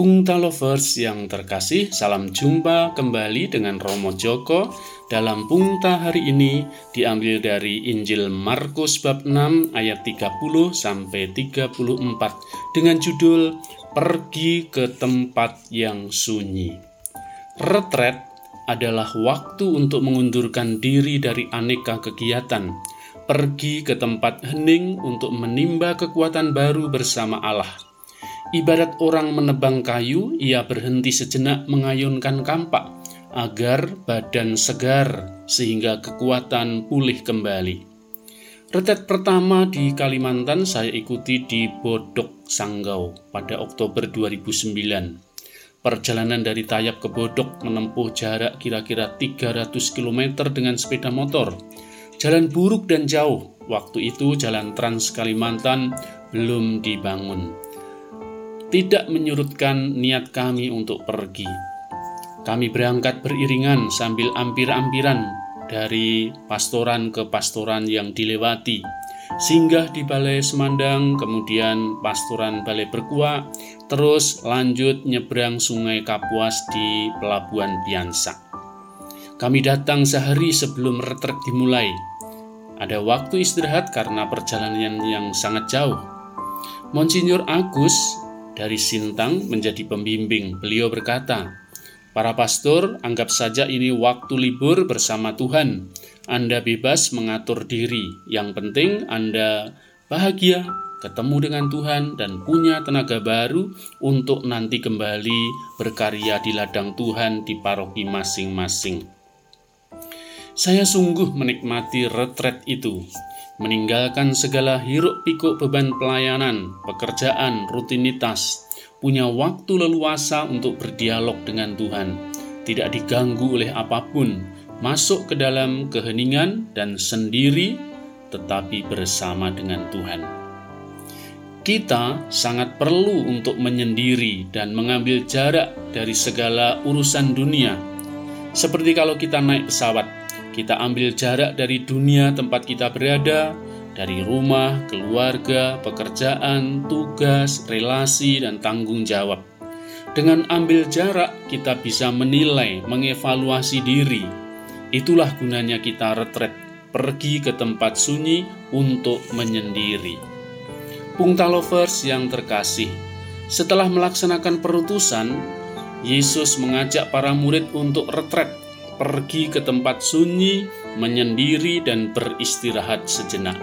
Pungta Lovers yang terkasih, salam jumpa kembali dengan Romo Joko. Dalam Pungta hari ini diambil dari Injil Markus bab 6 ayat 30 sampai 34 dengan judul Pergi ke tempat yang sunyi. Retret adalah waktu untuk mengundurkan diri dari aneka kegiatan, pergi ke tempat hening untuk menimba kekuatan baru bersama Allah Ibarat orang menebang kayu, ia berhenti sejenak mengayunkan kampak agar badan segar sehingga kekuatan pulih kembali. Retret pertama di Kalimantan saya ikuti di Bodok Sanggau pada Oktober 2009. Perjalanan dari Tayap ke Bodok menempuh jarak kira-kira 300 km dengan sepeda motor. Jalan buruk dan jauh, waktu itu jalan Trans Kalimantan belum dibangun tidak menyurutkan niat kami untuk pergi. Kami berangkat beriringan sambil ampir-ampiran dari pastoran ke pastoran yang dilewati, singgah di Balai Semandang, kemudian pastoran Balai Berkua, terus lanjut nyebrang Sungai Kapuas di Pelabuhan Piansa. Kami datang sehari sebelum retret dimulai. Ada waktu istirahat karena perjalanan yang sangat jauh. Monsinyur Agus dari Sintang menjadi pembimbing. Beliau berkata, Para pastor, anggap saja ini waktu libur bersama Tuhan. Anda bebas mengatur diri. Yang penting Anda bahagia, ketemu dengan Tuhan, dan punya tenaga baru untuk nanti kembali berkarya di ladang Tuhan di paroki masing-masing. Saya sungguh menikmati retret itu meninggalkan segala hiruk pikuk beban pelayanan, pekerjaan, rutinitas, punya waktu leluasa untuk berdialog dengan Tuhan, tidak diganggu oleh apa pun, masuk ke dalam keheningan dan sendiri, tetapi bersama dengan Tuhan. Kita sangat perlu untuk menyendiri dan mengambil jarak dari segala urusan dunia. Seperti kalau kita naik pesawat, kita ambil jarak dari dunia tempat kita berada, dari rumah, keluarga, pekerjaan, tugas, relasi, dan tanggung jawab. Dengan ambil jarak, kita bisa menilai, mengevaluasi diri. Itulah gunanya kita retret, pergi ke tempat sunyi untuk menyendiri. Pungta lovers yang terkasih, setelah melaksanakan perutusan, Yesus mengajak para murid untuk retret pergi ke tempat sunyi, menyendiri, dan beristirahat sejenak.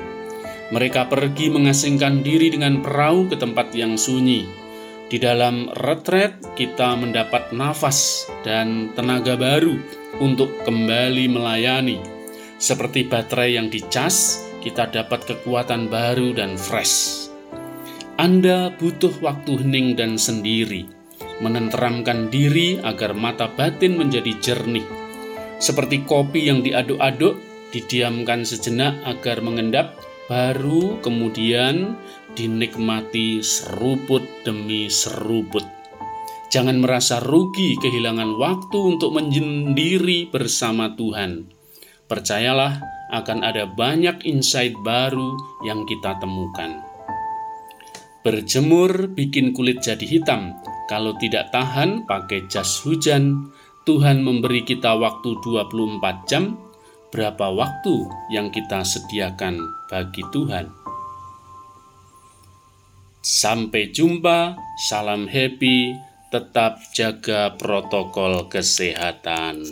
Mereka pergi mengasingkan diri dengan perahu ke tempat yang sunyi. Di dalam retret, kita mendapat nafas dan tenaga baru untuk kembali melayani. Seperti baterai yang dicas, kita dapat kekuatan baru dan fresh. Anda butuh waktu hening dan sendiri, menenteramkan diri agar mata batin menjadi jernih seperti kopi yang diaduk-aduk, didiamkan sejenak agar mengendap, baru kemudian dinikmati seruput demi seruput. Jangan merasa rugi kehilangan waktu untuk menyendiri bersama Tuhan. Percayalah, akan ada banyak insight baru yang kita temukan. Berjemur bikin kulit jadi hitam. Kalau tidak tahan, pakai jas hujan. Tuhan memberi kita waktu 24 jam, berapa waktu yang kita sediakan bagi Tuhan? Sampai jumpa, salam happy, tetap jaga protokol kesehatan.